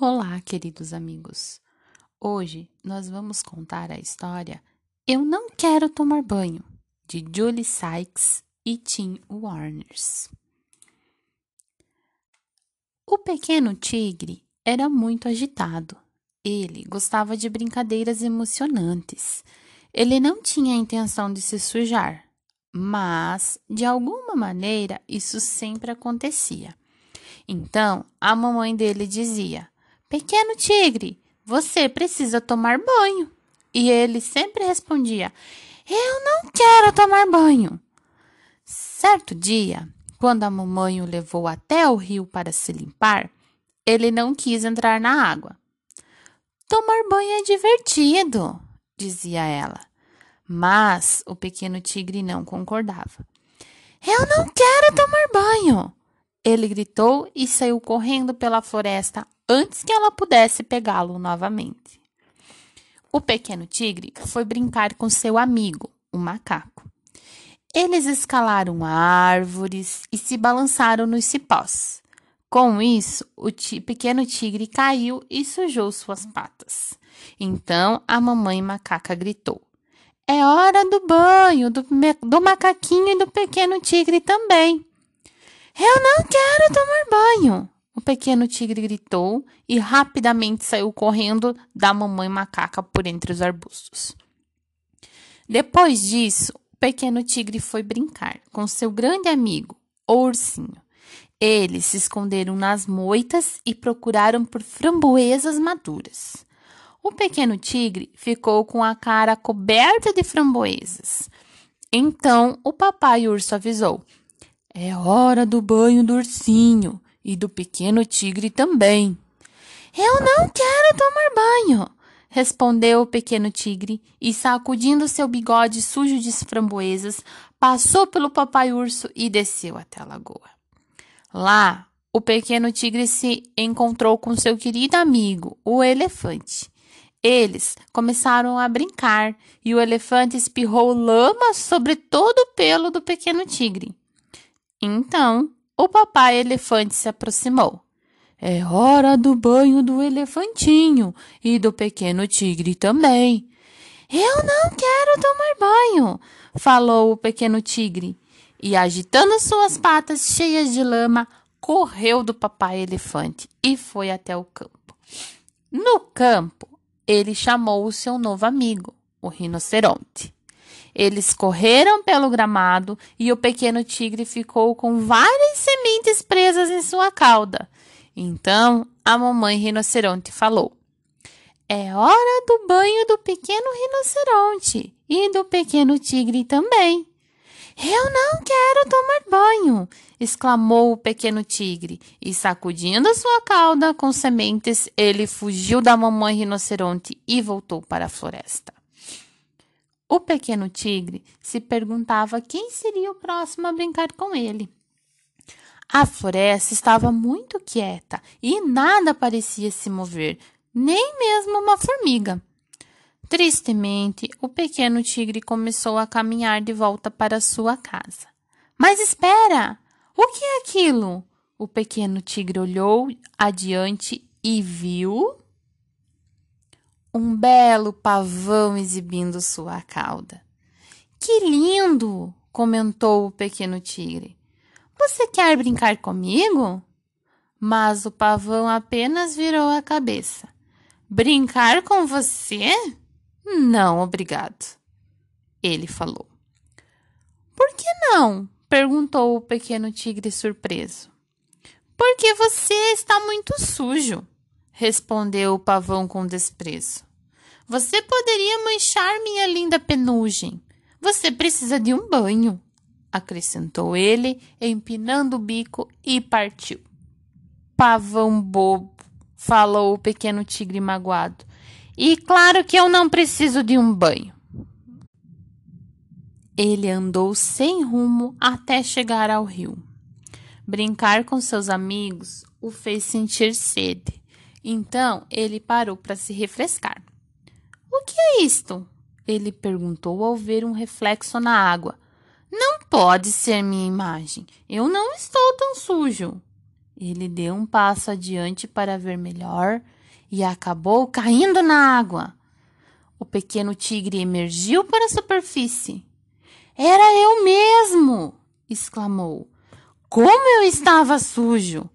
Olá, queridos amigos. Hoje nós vamos contar a história Eu Não Quero Tomar Banho, de Julie Sykes e Tim Warners. O pequeno tigre era muito agitado. Ele gostava de brincadeiras emocionantes. Ele não tinha a intenção de se sujar, mas, de alguma maneira, isso sempre acontecia. Então, a mamãe dele dizia: Pequeno tigre, você precisa tomar banho. E ele sempre respondia: Eu não quero tomar banho. Certo dia, quando a mamãe o levou até o rio para se limpar, ele não quis entrar na água. Tomar banho é divertido, dizia ela. Mas o pequeno tigre não concordava. Eu não quero tomar banho, ele gritou e saiu correndo pela floresta antes que ela pudesse pegá-lo novamente. O pequeno tigre foi brincar com seu amigo, o macaco. Eles escalaram árvores e se balançaram nos cipós. Com isso, o pequeno tigre caiu e sujou suas patas. Então a mamãe macaca gritou: É hora do banho do, do macaquinho e do pequeno tigre também. Eu não quero tomar banho! O pequeno tigre gritou e rapidamente saiu correndo da mamãe macaca por entre os arbustos. Depois disso, o pequeno tigre foi brincar com seu grande amigo, o ursinho. Eles se esconderam nas moitas e procuraram por framboesas maduras. O pequeno tigre ficou com a cara coberta de framboesas. Então o papai urso avisou: é hora do banho do ursinho e do pequeno tigre também. Eu não quero tomar banho, respondeu o pequeno tigre e, sacudindo seu bigode sujo de framboesas, passou pelo papai urso e desceu até a lagoa. Lá, o pequeno tigre se encontrou com seu querido amigo, o elefante. Eles começaram a brincar e o elefante espirrou lama sobre todo o pelo do pequeno tigre. Então, o papai elefante se aproximou. É hora do banho do elefantinho e do pequeno tigre também. Eu não quero tomar banho, falou o pequeno tigre, e agitando suas patas cheias de lama, correu do papai elefante e foi até o campo. No campo, ele chamou o seu novo amigo, o rinoceronte. Eles correram pelo gramado e o pequeno tigre ficou com várias sementes presas em sua cauda. Então a mamãe rinoceronte falou: É hora do banho do pequeno rinoceronte e do pequeno tigre também. Eu não quero tomar banho! exclamou o pequeno tigre, e sacudindo sua cauda com sementes, ele fugiu da mamãe rinoceronte e voltou para a floresta. O pequeno tigre se perguntava quem seria o próximo a brincar com ele. A floresta estava muito quieta e nada parecia se mover, nem mesmo uma formiga. Tristemente, o pequeno tigre começou a caminhar de volta para sua casa. Mas espera! O que é aquilo? O pequeno tigre olhou adiante e viu um belo pavão exibindo sua cauda. Que lindo! comentou o pequeno tigre. Você quer brincar comigo? Mas o pavão apenas virou a cabeça. Brincar com você? Não, obrigado. Ele falou. Por que não? perguntou o pequeno tigre surpreso. Porque você está muito sujo respondeu o pavão com desprezo. Você poderia manchar minha linda penugem. Você precisa de um banho, acrescentou ele, empinando o bico e partiu. Pavão bobo, falou o pequeno tigre magoado. E claro que eu não preciso de um banho. Ele andou sem rumo até chegar ao rio. Brincar com seus amigos o fez sentir sede então ele parou para se refrescar. O que é isto? Ele perguntou ao ver um reflexo na água. Não pode ser minha imagem. Eu não estou tão sujo. Ele deu um passo adiante para ver melhor e acabou caindo na água. O pequeno tigre emergiu para a superfície. Era eu mesmo! exclamou. Como eu estava sujo!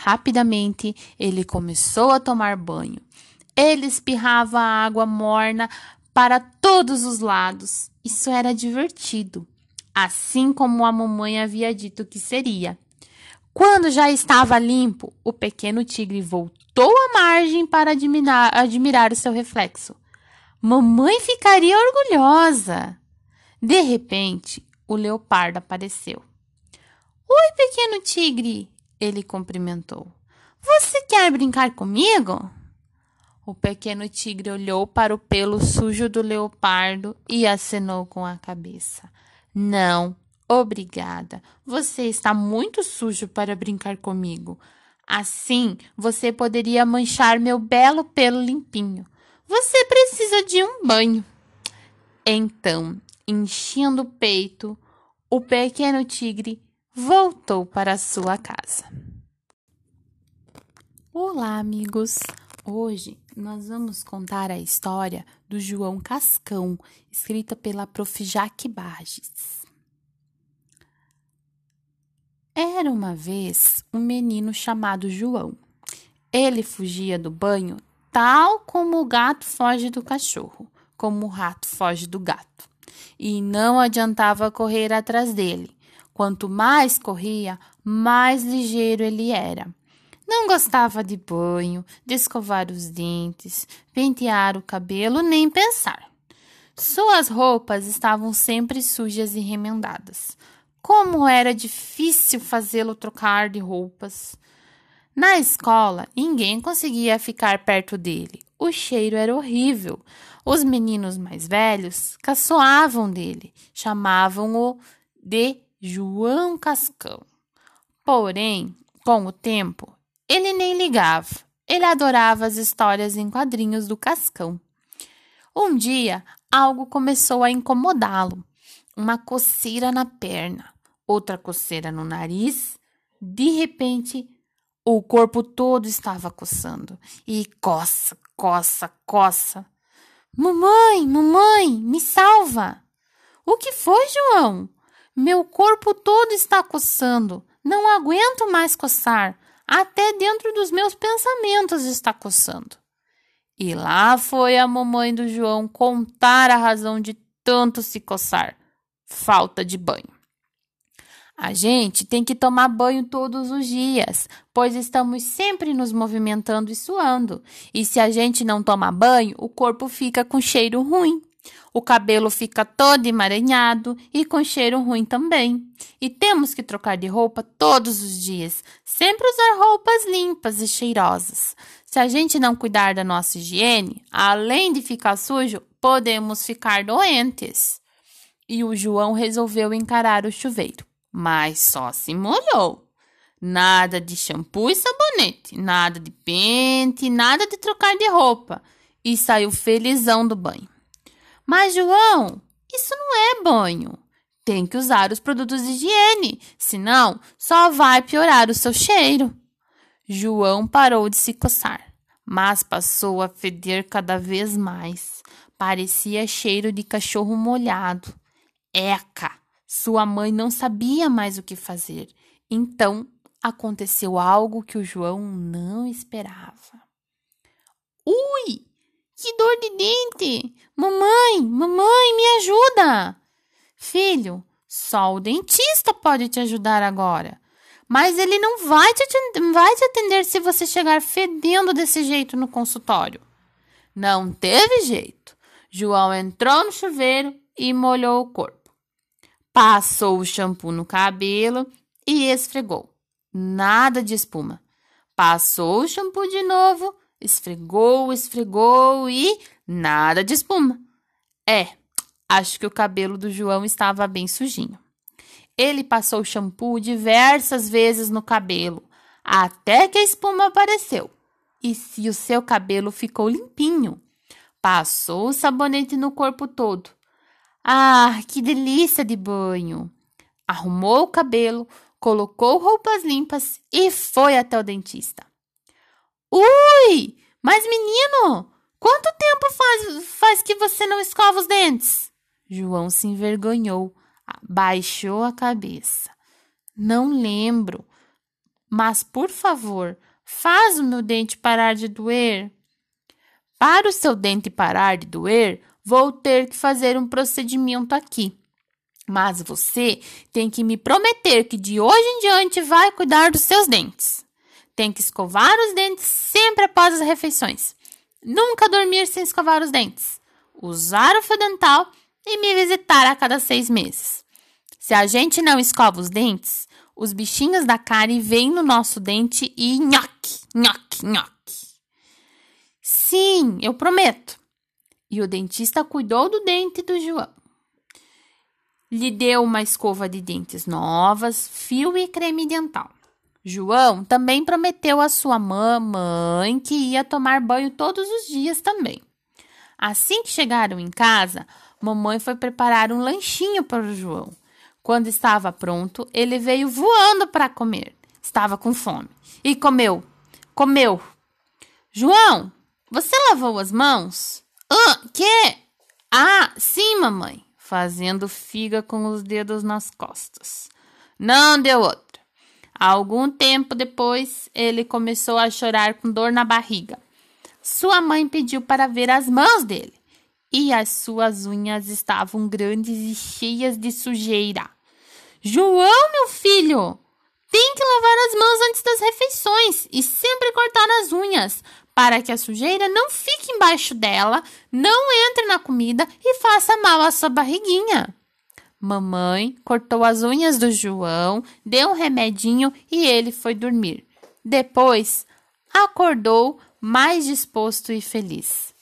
Rapidamente ele começou a tomar banho. Ele espirrava água morna para todos os lados. Isso era divertido, assim como a mamãe havia dito que seria. Quando já estava limpo, o pequeno tigre voltou à margem para admirar, admirar o seu reflexo. Mamãe ficaria orgulhosa. De repente, o leopardo apareceu. Oi, pequeno tigre, ele cumprimentou. Você quer brincar comigo? O pequeno tigre olhou para o pelo sujo do leopardo e acenou com a cabeça. Não, obrigada. Você está muito sujo para brincar comigo. Assim, você poderia manchar meu belo pelo limpinho. Você precisa de um banho. Então, enchendo o peito, o pequeno tigre voltou para sua casa. Olá, amigos! Hoje nós vamos contar a história do João Cascão, escrita pela prof. Jaque Bages. Era uma vez um menino chamado João. Ele fugia do banho tal como o gato foge do cachorro, como o rato foge do gato. E não adiantava correr atrás dele. Quanto mais corria, mais ligeiro ele era. Não gostava de banho, de escovar os dentes, pentear o cabelo, nem pensar. Suas roupas estavam sempre sujas e remendadas. Como era difícil fazê-lo trocar de roupas. Na escola, ninguém conseguia ficar perto dele. O cheiro era horrível. Os meninos mais velhos caçoavam dele, chamavam-o de João Cascão. Porém, com o tempo, ele nem ligava. Ele adorava as histórias em quadrinhos do Cascão. Um dia, algo começou a incomodá-lo. Uma coceira na perna, outra coceira no nariz. De repente, o corpo todo estava coçando. E coça, coça, coça. Mamãe, mamãe, me salva! O que foi, João? Meu corpo todo está coçando. Não aguento mais coçar. Até dentro dos meus pensamentos está coçando. E lá foi a mamãe do João contar a razão de tanto se coçar: falta de banho. A gente tem que tomar banho todos os dias, pois estamos sempre nos movimentando e suando. E se a gente não toma banho, o corpo fica com cheiro ruim. O cabelo fica todo emaranhado e com cheiro ruim também. E temos que trocar de roupa todos os dias, sempre usar roupas limpas e cheirosas. Se a gente não cuidar da nossa higiene, além de ficar sujo, podemos ficar doentes. E o João resolveu encarar o chuveiro mas só se molhou. Nada de shampoo e sabonete, nada de pente, nada de trocar de roupa. E saiu felizão do banho. Mas, João, isso não é banho. Tem que usar os produtos de higiene, senão só vai piorar o seu cheiro. João parou de se coçar, mas passou a feder cada vez mais. Parecia cheiro de cachorro molhado. Eca! Sua mãe não sabia mais o que fazer. Então aconteceu algo que o João não esperava. Ui! Que dor de dente! Mamãe, mamãe, me ajuda! Filho, só o dentista pode te ajudar agora. Mas ele não vai te, vai te atender se você chegar fedendo desse jeito no consultório. Não teve jeito. João entrou no chuveiro e molhou o corpo. Passou o shampoo no cabelo e esfregou. Nada de espuma. Passou o shampoo de novo, esfregou, esfregou e nada de espuma. É, acho que o cabelo do João estava bem sujinho. Ele passou shampoo diversas vezes no cabelo, até que a espuma apareceu. E se o seu cabelo ficou limpinho, passou o sabonete no corpo todo, ah, que delícia de banho! Arrumou o cabelo, colocou roupas limpas e foi até o dentista. Ui! Mas menino, quanto tempo faz, faz que você não escova os dentes? João se envergonhou, baixou a cabeça. Não lembro. Mas, por favor, faz o meu dente parar de doer. Para o seu dente parar de doer, vou ter que fazer um procedimento aqui. Mas você tem que me prometer que de hoje em diante vai cuidar dos seus dentes. Tem que escovar os dentes sempre após as refeições. Nunca dormir sem escovar os dentes. Usar o fio dental e me visitar a cada seis meses. Se a gente não escova os dentes, os bichinhos da cárie vêm no nosso dente e nhoque, nhoque, nhoque. Sim, eu prometo. E o dentista cuidou do dente do João. Lhe deu uma escova de dentes novas, fio e creme dental. João também prometeu à sua mamãe que ia tomar banho todos os dias também. Assim que chegaram em casa, mamãe foi preparar um lanchinho para o João. Quando estava pronto, ele veio voando para comer. Estava com fome e comeu. Comeu. João, você lavou as mãos? Ah, que? Ah, sim, mamãe. Fazendo figa com os dedos nas costas. Não deu outra. Algum tempo depois, ele começou a chorar com dor na barriga. Sua mãe pediu para ver as mãos dele, e as suas unhas estavam grandes e cheias de sujeira. João, meu filho, tem que lavar as mãos antes das refeições e sempre cortar as unhas, para que a sujeira não fique embaixo dela, não entre na comida e faça mal à sua barriguinha. Mamãe cortou as unhas do João, deu um remedinho e ele foi dormir. Depois, acordou mais disposto e feliz.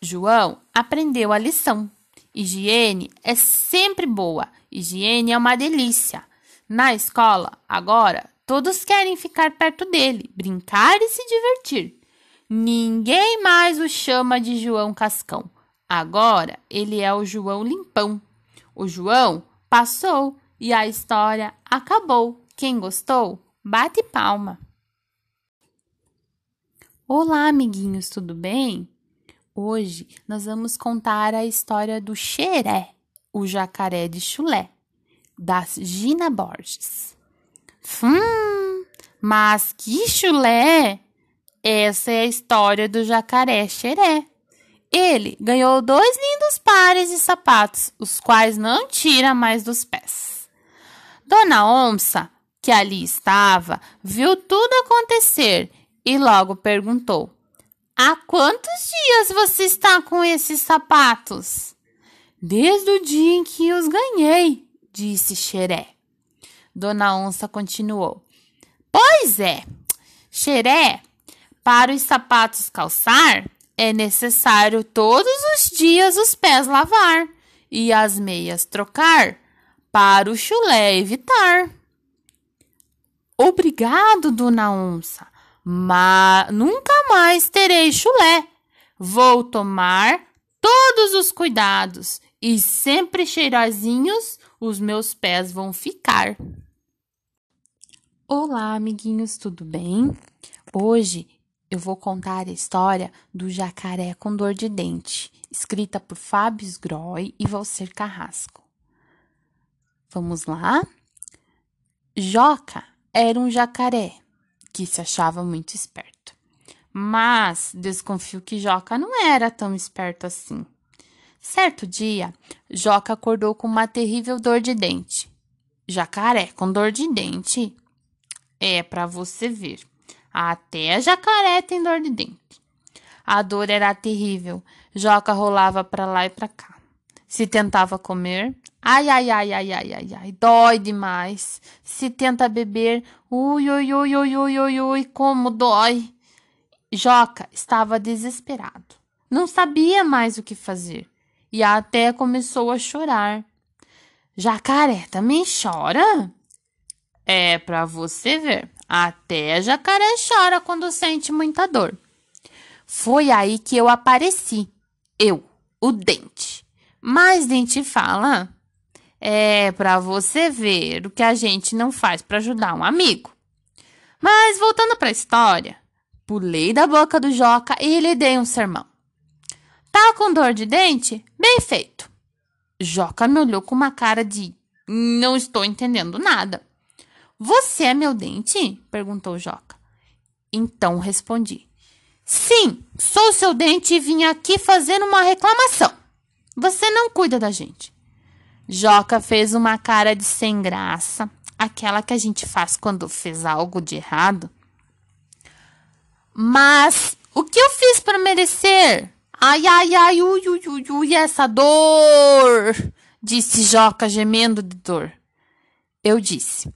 João aprendeu a lição. Higiene é sempre boa. Higiene é uma delícia. Na escola, agora, todos querem ficar perto dele, brincar e se divertir. Ninguém mais o chama de João Cascão. Agora ele é o João Limpão. O João passou e a história acabou. Quem gostou, bate palma. Olá, amiguinhos, tudo bem? Hoje nós vamos contar a história do Xeré, o jacaré de chulé, da Gina Borges. Hum, mas que chulé! Essa é a história do jacaré Xeré. Ele ganhou dois lindos pares de sapatos, os quais não tira mais dos pés. Dona Onça, que ali estava, viu tudo acontecer e logo perguntou: Há quantos dias você está com esses sapatos? Desde o dia em que os ganhei, disse Xeré. Dona Onça continuou: Pois é, Xeré, para os sapatos calçar, é necessário todos os dias os pés lavar e as meias trocar para o chulé evitar. Obrigado, dona onça, mas nunca mais terei chulé. Vou tomar todos os cuidados e sempre cheirosinhos os meus pés vão ficar. Olá, amiguinhos, tudo bem? Hoje eu vou contar a história do jacaré com dor de dente, escrita por Fábio Sgroy e Valcer Carrasco. Vamos lá? Joca era um jacaré que se achava muito esperto. Mas desconfio que Joca não era tão esperto assim. Certo dia, Joca acordou com uma terrível dor de dente. Jacaré com dor de dente? É para você ver. Até a jacaré tem dor de dente. A dor era terrível. Joca rolava para lá e para cá. Se tentava comer, ai, ai, ai, ai, ai, ai, ai, dói demais. Se tenta beber, ui, ui, ui, ui, ui, ui, ui, como dói. Joca estava desesperado. Não sabia mais o que fazer e até começou a chorar. Jacaré também chora? É para você ver. Até jacaré chora quando sente muita dor. Foi aí que eu apareci. Eu, o dente. Mas dente fala. É para você ver o que a gente não faz para ajudar um amigo. Mas voltando para a história, pulei da boca do Joca e lhe dei um sermão. Tá com dor de dente? Bem feito. Joca me olhou com uma cara de não estou entendendo nada. Você é meu dente? perguntou Joca. Então respondi: Sim, sou seu dente e vim aqui fazer uma reclamação. Você não cuida da gente. Joca fez uma cara de sem graça, aquela que a gente faz quando fez algo de errado. Mas o que eu fiz para merecer? Ai, ai, ai, ui, ui, ui, ui, essa dor! Disse Joca, gemendo de dor. Eu disse: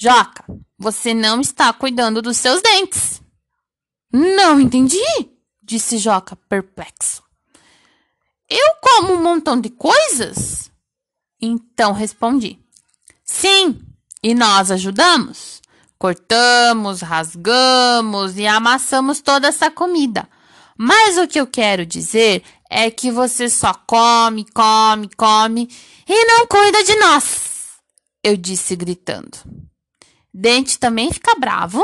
Joca, você não está cuidando dos seus dentes. Não entendi, disse Joca, perplexo. Eu como um montão de coisas? Então respondi: Sim, e nós ajudamos. Cortamos, rasgamos e amassamos toda essa comida. Mas o que eu quero dizer é que você só come, come, come e não cuida de nós. Eu disse gritando. Dente também fica bravo?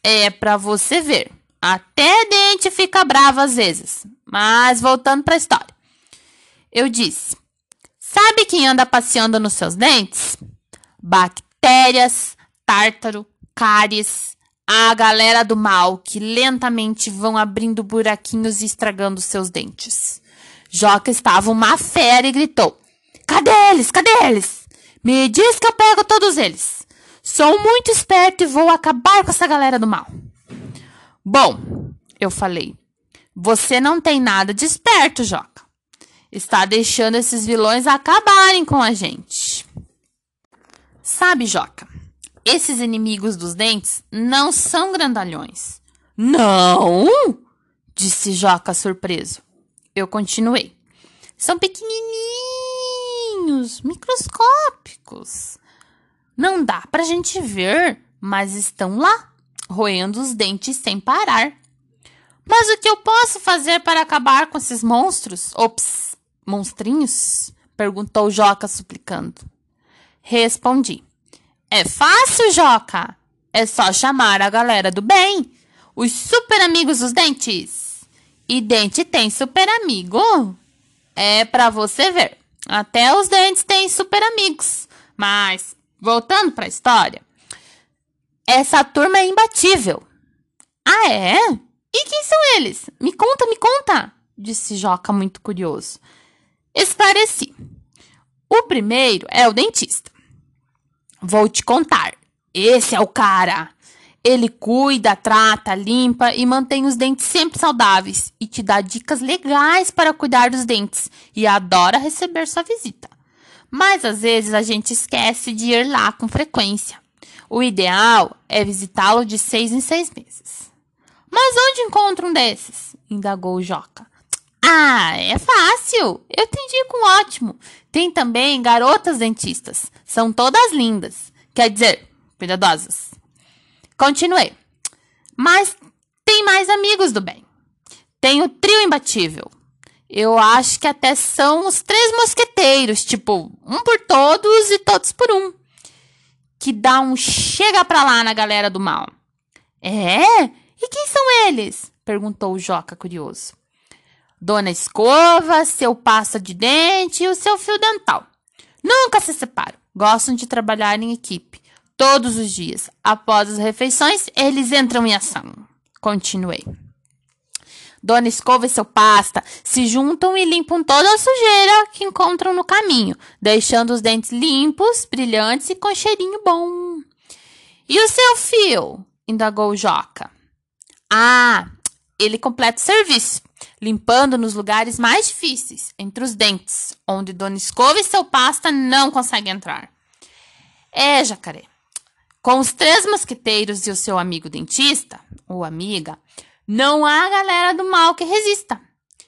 É para você ver. Até dente fica bravo às vezes. Mas voltando para a história. Eu disse: Sabe quem anda passeando nos seus dentes? Bactérias, tártaro, cáries, a galera do mal que lentamente vão abrindo buraquinhos e estragando seus dentes. Joca estava uma fera e gritou: Cadê eles? Cadê eles? Me diz que eu pego todos eles. Sou muito esperto e vou acabar com essa galera do mal. Bom, eu falei. Você não tem nada de esperto, Joca está deixando esses vilões acabarem com a gente. Sabe, Joca, esses inimigos dos dentes não são grandalhões. Não? disse Joca surpreso. Eu continuei. São pequenininhos, microscópicos. Não dá pra gente ver, mas estão lá, roendo os dentes sem parar. Mas o que eu posso fazer para acabar com esses monstros? Ops, monstrinhos? Perguntou Joca suplicando. Respondi. É fácil, Joca. É só chamar a galera do bem. Os super amigos dos dentes. E dente tem super amigo? É para você ver. Até os dentes têm super amigos. Mas, voltando para a história, essa turma é imbatível. Ah, é? E quem são eles? Me conta, me conta, disse Joca, muito curioso. Esclareci. O primeiro é o dentista. Vou te contar. Esse é o cara. Ele cuida, trata, limpa e mantém os dentes sempre saudáveis e te dá dicas legais para cuidar dos dentes e adora receber sua visita. Mas às vezes a gente esquece de ir lá com frequência. O ideal é visitá-lo de seis em seis meses. Mas onde encontro um desses? indagou Joca. Ah, é fácil. Eu entendi com ótimo. Tem também garotas dentistas. São todas lindas. Quer dizer, cuidadosas. Continuei. Mas tem mais amigos do bem. Tem o trio imbatível. Eu acho que até são os três mosqueteiros, tipo, um por todos e todos por um. Que dá um chega pra lá na galera do mal. É? E quem são eles? perguntou o Joca curioso. Dona Escova, seu pasta de dente e o seu fio dental. Nunca se separam. Gostam de trabalhar em equipe. Todos os dias, após as refeições, eles entram em ação. Continuei. Dona Escova e seu pasta se juntam e limpam toda a sujeira que encontram no caminho, deixando os dentes limpos, brilhantes e com cheirinho bom. E o seu fio? indagou Joca. Ah, ele completa o serviço limpando nos lugares mais difíceis, entre os dentes, onde Dona Escova e seu pasta não conseguem entrar. É, jacaré. Com os três mosqueteiros e o seu amigo dentista, ou amiga, não há galera do mal que resista.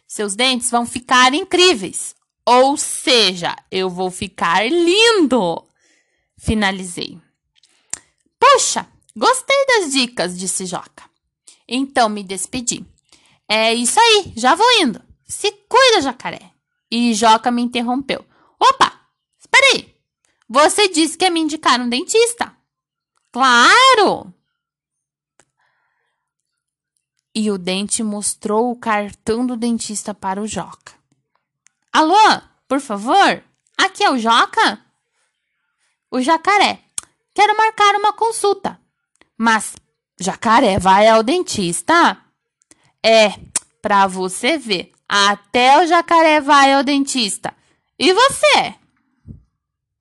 Seus dentes vão ficar incríveis. Ou seja, eu vou ficar lindo. Finalizei. Puxa, gostei das dicas, disse Joca. Então me despedi. É isso aí, já vou indo. Se cuida, jacaré. E Joca me interrompeu. Opa, espera Você disse que ia me indicar um dentista. Claro! E o dente mostrou o cartão do dentista para o Joca. Alô, por favor? Aqui é o Joca? O jacaré. Quero marcar uma consulta. Mas, jacaré vai ao dentista? É, pra você ver. Até o jacaré vai ao dentista. E você?